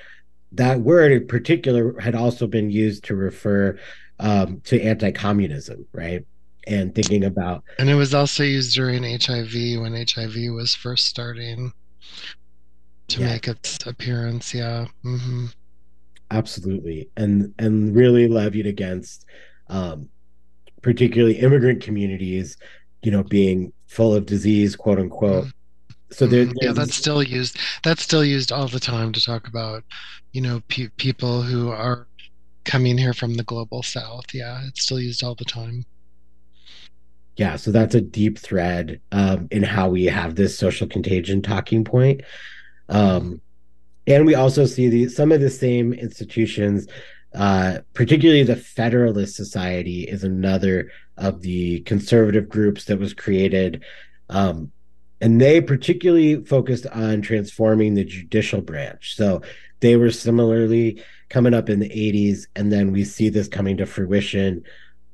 that word in particular had also been used to refer um, to anti communism, right? And thinking about, And it was also used during HIV when HIV was first starting to Yeah. make its appearance. Yeah. hmm absolutely, and and really levied against um, particularly immigrant communities you know, being full of disease, quote unquote. So there, Mhm. yeah, that's still used. That's still used all the time to talk about, you know, pe- people who are coming here from the global south. Yeah, it's still used all the time. yeah so that's a deep thread um, in how we have this social contagion talking point um, and we also see the, some of the same institutions uh, particularly the federalist society is another of the conservative groups that was created um, and they particularly focused on transforming the judicial branch. So they were similarly coming up in the 80s and then we see this coming to fruition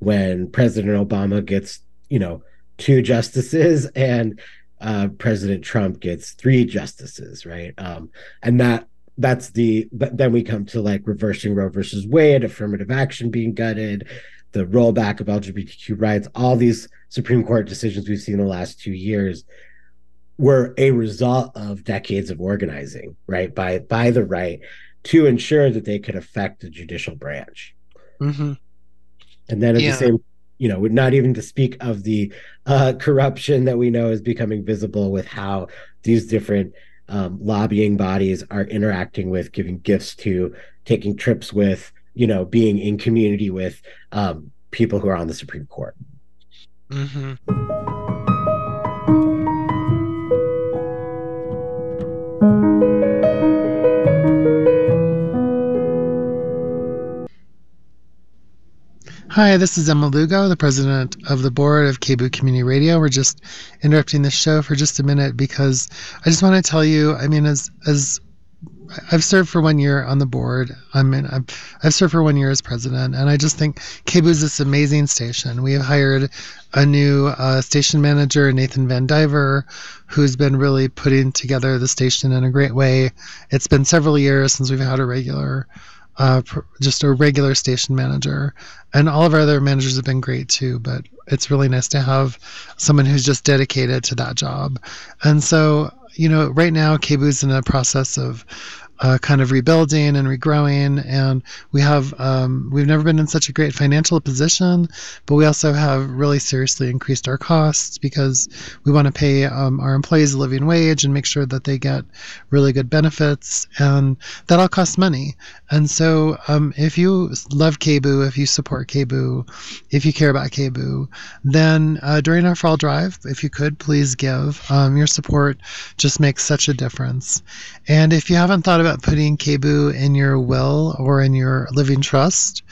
when president obama gets you know two justices and uh, president trump gets three justices right? Um, and that that's the but then we come to like reversing roe versus wade affirmative action being gutted the rollback of lgbtq rights all these supreme court decisions we've seen in the last two years were a result of decades of organizing right by by the right to ensure that they could affect the judicial branch. Hmm and then at Yeah. the same you know not even to speak of the uh, corruption that we know is becoming visible with how these different um, lobbying bodies are interacting with giving gifts to taking trips with you know being in community with um, people who are on the supreme court. Hmm Hi, this is Emma Lugo, the president of the board of KBOO Community Radio. We're just interrupting the show for just a minute because I just want to tell you, I mean, as as I've served for one year on the board. I mean, I've, I've served for one year as president, and I just think KBOO is this amazing station. We have hired a new uh, station manager, Nathan Van Diver, who's been really putting together the station in a great way. It's been several years since we've had a regular, uh, just a regular station manager, and all of our other managers have been great too. But it's really nice to have someone who's just dedicated to that job. And so, you know, right now, KBOO's in a process of uh, kind of rebuilding and regrowing, and we have um, we've never been in such a great financial position, but we also have really seriously increased our costs because we want to pay um, our employees a living wage and make sure that they get really good benefits, and that all costs money. And so, um, if you love KBOO, if you support KBOO, if you care about KBOO, then uh, during our fall drive, if you could please give. Um, your support just makes such a difference. And if you haven't thought about putting KBOO in your will or in your living trust,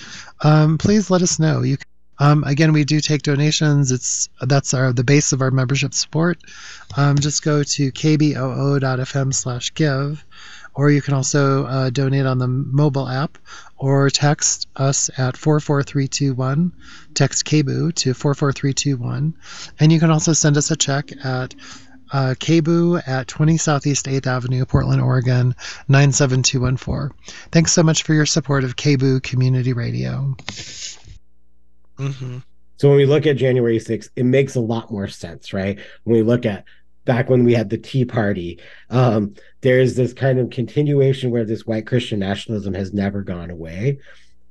um, please let us know. You can, um, again, we do take donations. It's that's our the base of our membership support. Um, just go to kboo.fm/give, or you can also uh, donate on the mobile app or text us at 44321. Text KBOO to 44321. And you can also send us a check at uh, KBOO at 20 Southeast 8th Avenue, Portland, Oregon 97214. Thanks so much for your support of KBOO Community Radio. Mm-hmm. So when we look at January 6th, it makes a lot more sense, right? When we look at back when we had the Tea Party, um, there's this kind of continuation where this white Christian nationalism has never gone away.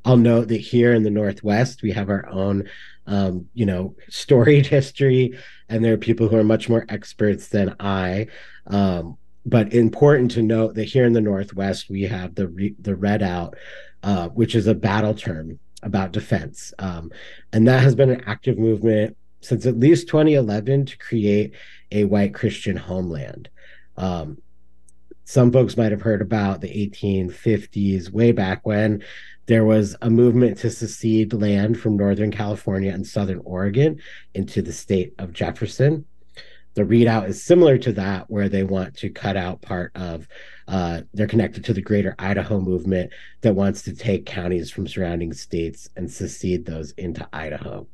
I'll note that here in the Northwest, we have our own, um, you know, storied history, and there are people who are much more experts than I. Um, but important to note that here in the Northwest, we have the re- the Redoubt, uh, which is a battle term about defense. Um, and that has been an active movement since at least 2011 to create a white Christian homeland. Um, some folks might have heard about the 1850s, way back when there was a movement to secede land from Northern California and Southern Oregon into the state of Jefferson. The Redoubt is similar to that, where they want to cut out part of, uh, they're connected to the greater Idaho movement that wants to take counties from surrounding states and secede those into Idaho.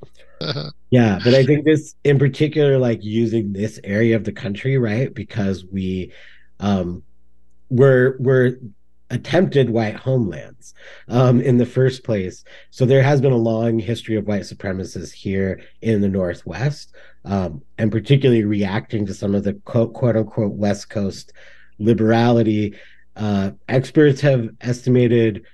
Yeah, but I think this in particular, like using this area of the country, right? Because we um were were attempted white homelands um in the first place. So there has been a long history of white supremacists here in the Northwest, um, and particularly reacting to some of the quote quote unquote West Coast liberality. Uh experts have estimated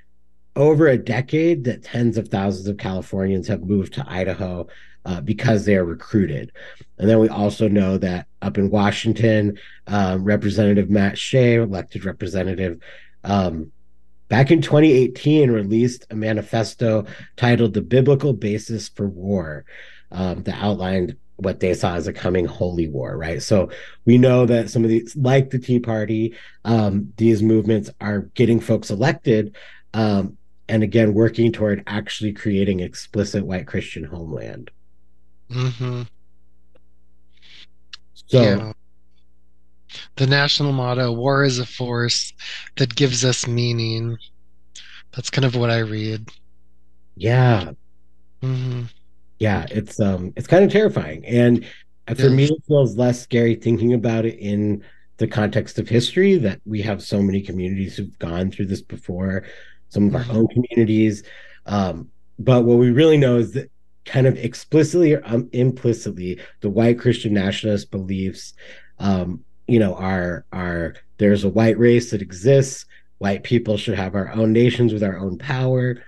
over a decade that tens of thousands of Californians have moved to Idaho uh, because they are recruited. And then we also know that up in Washington, uh, Representative Matt Shea, elected representative, um, back in 2018 released a manifesto titled The Biblical Basis for War um, that outlined what they saw as a coming holy war, right? So we know that some of these, like the Tea Party, um, these movements are getting folks elected, um, and again working toward actually creating explicit white Christian homeland. Mm-hmm. So Yeah. The national motto, war is a force that gives us meaning. That's kind of what I read. yeah, hmm yeah, it's um, it's kind of terrifying, and for me, it feels less scary thinking about it in the context of history that we have so many communities who've gone through this before, some of our Mhm. own communities. Um, but what we really know is that kind of explicitly or um, implicitly, the white Christian nationalist beliefs, um, you know, our are there's a white race that exists. White people should have our own nations with our own power.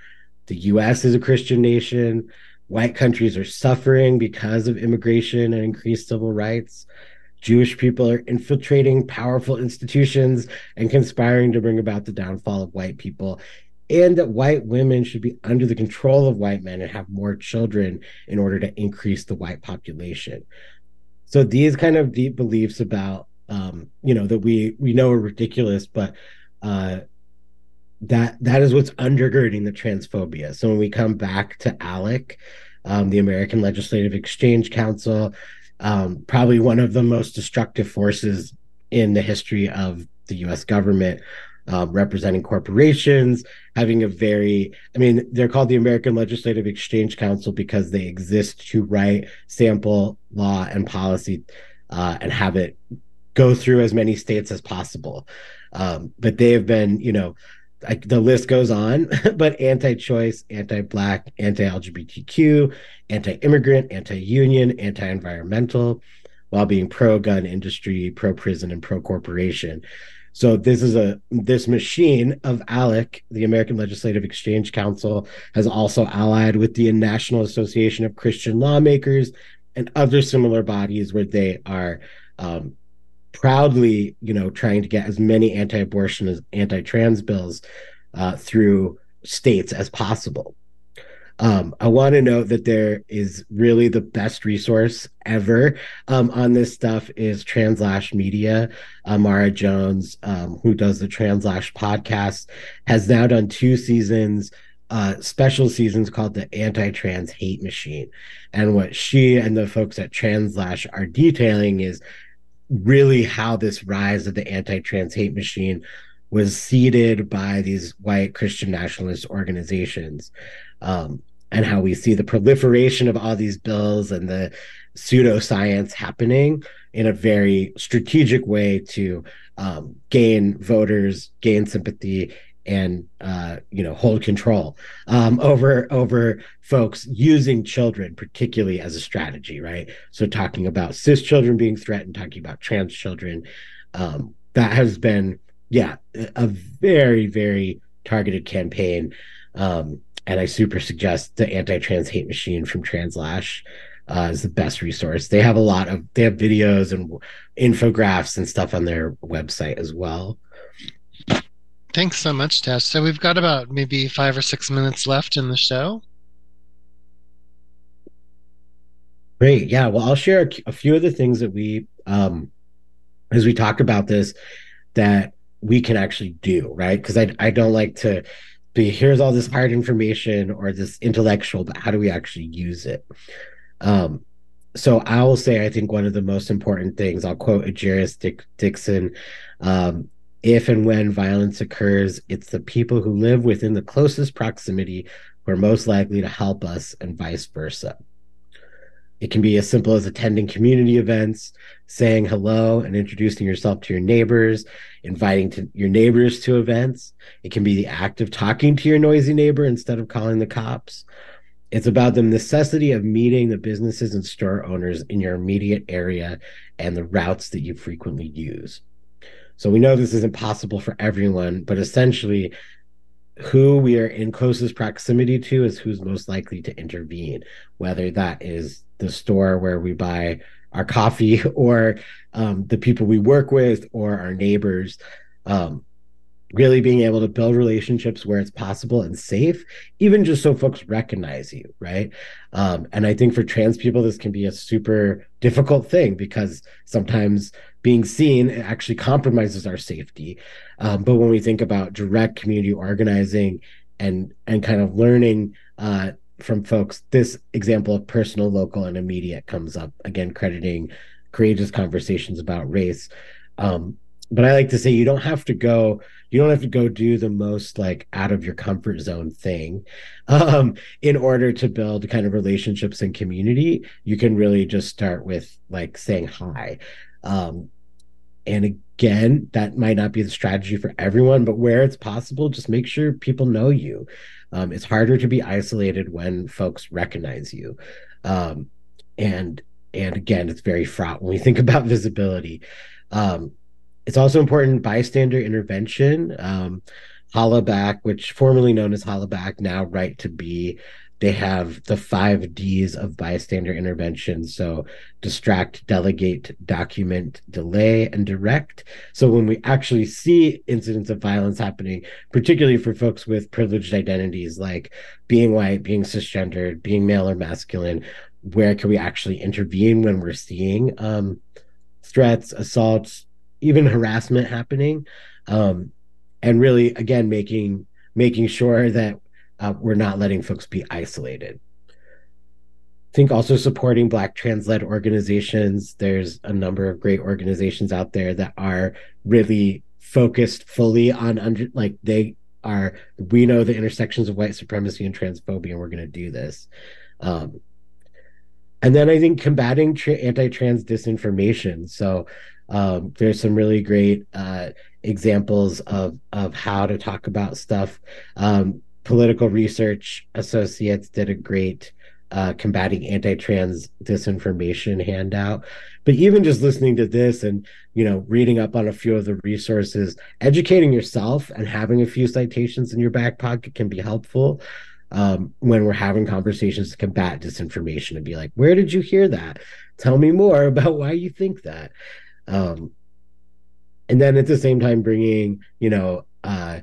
The U.S. is a Christian nation. White countries are suffering because of immigration and increased civil rights. Jewish people are infiltrating powerful institutions and conspiring to bring about the downfall of white people, and that white women should be under the control of white men and have more children in order to increase the white population. So these kind of deep beliefs about, um, you know, that we we know are ridiculous, but uh, that that is what's undergirding the transphobia. So when we come back to ALEC, um, the American Legislative Exchange Council, um, probably one of the most destructive forces in the history of the U.S. government, um, representing corporations, having a very, I mean, they're called the American Legislative Exchange Council because they exist to write sample law and policy uh, and have it go through as many states as possible. Um, but they have been, you know, like the list goes on, but anti-choice, anti-black, anti-LGBTQ, anti-immigrant, anti-union, anti-environmental, while being pro-gun industry, pro-prison, and pro-corporation. So this is a this machine of ALEC, the American Legislative Exchange Council, has also allied with the National Association of Christian Lawmakers and other similar bodies where they are um, proudly, you know, trying to get as many anti-abortion as anti-trans bills uh, through states as possible. Um, I want to note that there is really the best resource ever um, on this stuff is Translash Media. Uh, Imara Jones, um, who does the Translash podcast, has now done two seasons, uh, special seasons called the Anti-Trans Hate Machine. And what she and the folks at Translash are detailing is really how this rise of the anti-trans hate machine was seeded by these white Christian nationalist organizations, um, and how we see the proliferation of all these bills and the pseudoscience happening in a very strategic way to um, gain voters, gain sympathy, and uh, you know hold control um, over over folks using children, particularly as a strategy, right? So talking about cis children being threatened, talking about trans children, um, that has been yeah a very very targeted campaign, um, and I super suggest the anti-trans hate machine from Translash. Uh, is the best resource. They have a lot of they have videos and infographics and stuff on their website as well. Thanks so much, Tash. So we've got about maybe five or six minutes left in the show. Great. Yeah. Well, I'll share a, a few of the things that we, um, as we talk about this, that we can actually do, right? Because I, I don't like to be here's all this hard information or this intellectual, but how do we actually use it? Um, so I will say, I think one of the most important things, I'll quote Ejeris Dick, Dixon um, if and when violence occurs, it's the people who live within the closest proximity who are most likely to help us, and vice versa. It can be as simple as attending community events, saying hello and introducing yourself to your neighbors, inviting to your neighbors to events. It can be the act of talking to your noisy neighbor instead of calling the cops. It's about the necessity of meeting the businesses and store owners in your immediate area and the routes that you frequently use. So we know this isn't possible for everyone, but essentially, who we are in closest proximity to is who's most likely to intervene, whether that is the store where we buy our coffee or um, the people we work with or our neighbors. Um, really being able to build relationships where it's possible and safe, even just so folks recognize you, right? Um, and I think for trans people, this can be a super difficult thing because sometimes being seen actually compromises our safety. Um, but when we think about direct community organizing and and kind of learning uh, from folks, this example of personal, local, and immediate comes up again, crediting courageous conversations about race. Um, but I like to say you don't have to go you don't have to go do the most like out of your comfort zone thing um, in order to build kind of relationships and community you can really just start with like saying hi um, and again that might not be the strategy for everyone but where it's possible just make sure people know you. Um, it's harder to be isolated when folks recognize you. Um, and and again it's very fraught when we think about visibility. Um, it's also important bystander intervention. Um, Hollaback, which formerly known as Hollaback, now Right to Be, they have the five D's of bystander intervention. So distract, delegate, document, delay, and direct. So when we actually see incidents of violence happening, particularly for folks with privileged identities like being white, being cisgendered, being male or masculine, where can we actually intervene when we're seeing um, threats, assaults, even harassment happening um, and really again making making sure that uh, we're not letting folks be isolated. I think also supporting black trans led organizations. There's a number of great organizations out there that are really focused fully on under like they are we know the intersections of white supremacy and transphobia and we're going to do this. Um, and then i think combating tra- anti-trans disinformation. So um, there's some really great uh, examples of of how to talk about stuff. Um, Political Research Associates did a great uh, combating anti-trans disinformation handout. But even just listening to this and you know reading up on a few of the resources, educating yourself and having a few citations in your back pocket can be helpful. Um, when we're having conversations to combat disinformation and be like, where did you hear that? Tell me more about why you think that um, and then at the same time bringing you know uh,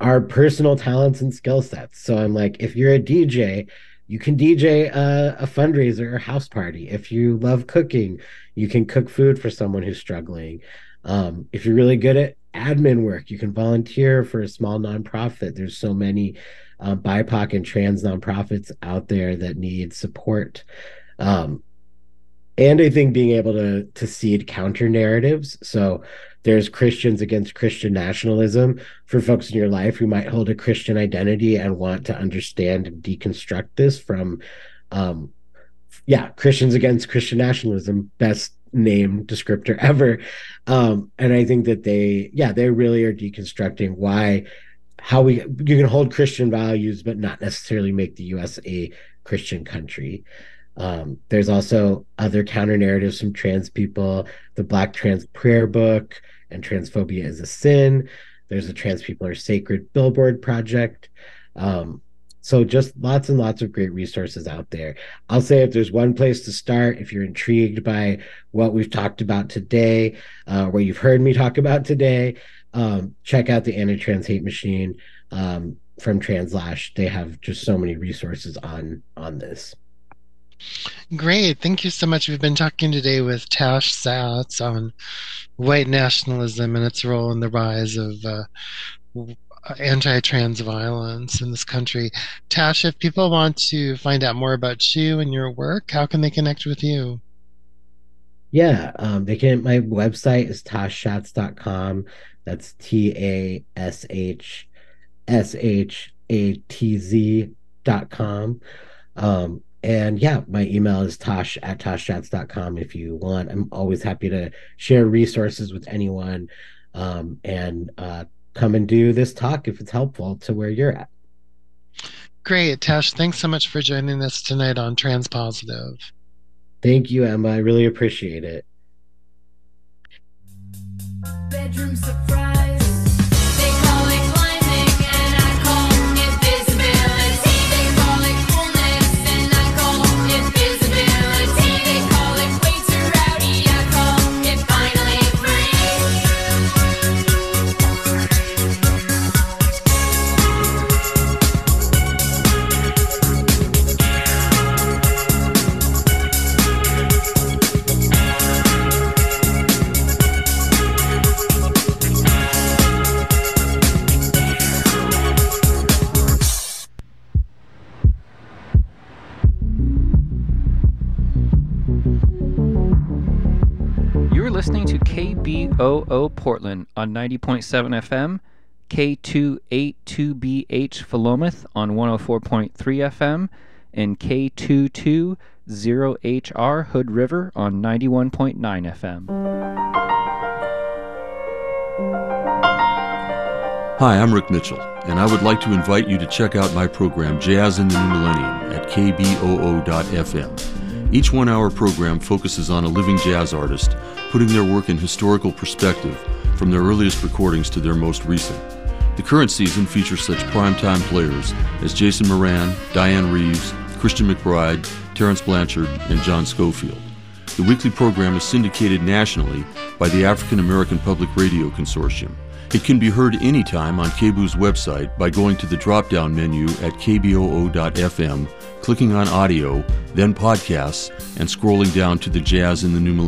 our personal talents and skill sets. So i'm like if you're a dj you can dj a, a fundraiser or house party. If you love cooking you can cook food for someone who's struggling. Um, if you're really good at admin work you can volunteer for a small nonprofit. There's so many uh, bipoc and trans nonprofits out there that need support. Um, and I think being able to to seed counter narratives. So there's Christians against Christian nationalism for folks in your life who might hold a Christian identity and want to understand and deconstruct this from um yeah, Christians against Christian nationalism, best name descriptor ever. Um, and I think that they, yeah, they really are deconstructing why, how we, you can hold Christian values, but not necessarily make the US a Christian country. Um, there's also other counter narratives from trans people, the Black Trans Prayer Book, and Transphobia is a Sin. There's a Trans People Are Sacred billboard project. Um, so just lots and lots of great resources out there. I'll say if there's one place to start, if you're intrigued by what we've talked about today, uh, you've heard me talk about today, um, check out the Anti-Trans Hate Machine um, from Translash. They have just so many resources on on this. Great. Thank you so much. We've been talking today with Tash Satz on white nationalism and its role in the rise of uh, anti trans violence in this country. Tash, if people want to find out more about you and your work, how can they connect with you? Yeah, um, they can. My website is tashshatz.com. That's T A S H S H A T Z dot com. Um, and yeah, my email is tosh at toshshatz.com if you want. I'm always happy to share resources with anyone um, and uh, come and do this talk if it's helpful to where you're at. Great. Tash, thanks so much for joining us tonight on Transpositive. Thank you, Emma. I really appreciate it. Bedroom surprise. KBOO Portland on 90.7 FM, K282BH Philomath on 104.3 FM, and K220HR Hood River on 91.9 FM. Hi, I'm Rick Mitchell, and I would like to invite you to check out my program Jazz in the New Millennium at kboo.fm. Each one hour program focuses on a living jazz artist, putting their work in historical perspective from their earliest recordings to their most recent. The current season features such primetime players as Jason Moran, Dianne Reeves, Christian McBride, Terence Blanchard, and John Scofield. The weekly program is syndicated nationally by the African American Public Radio Consortium. It can be heard anytime on KBOO's website by going to the drop down menu at kboo.fm, clicking on audio, then podcasts, and scrolling down to the Jazz in the New Millennium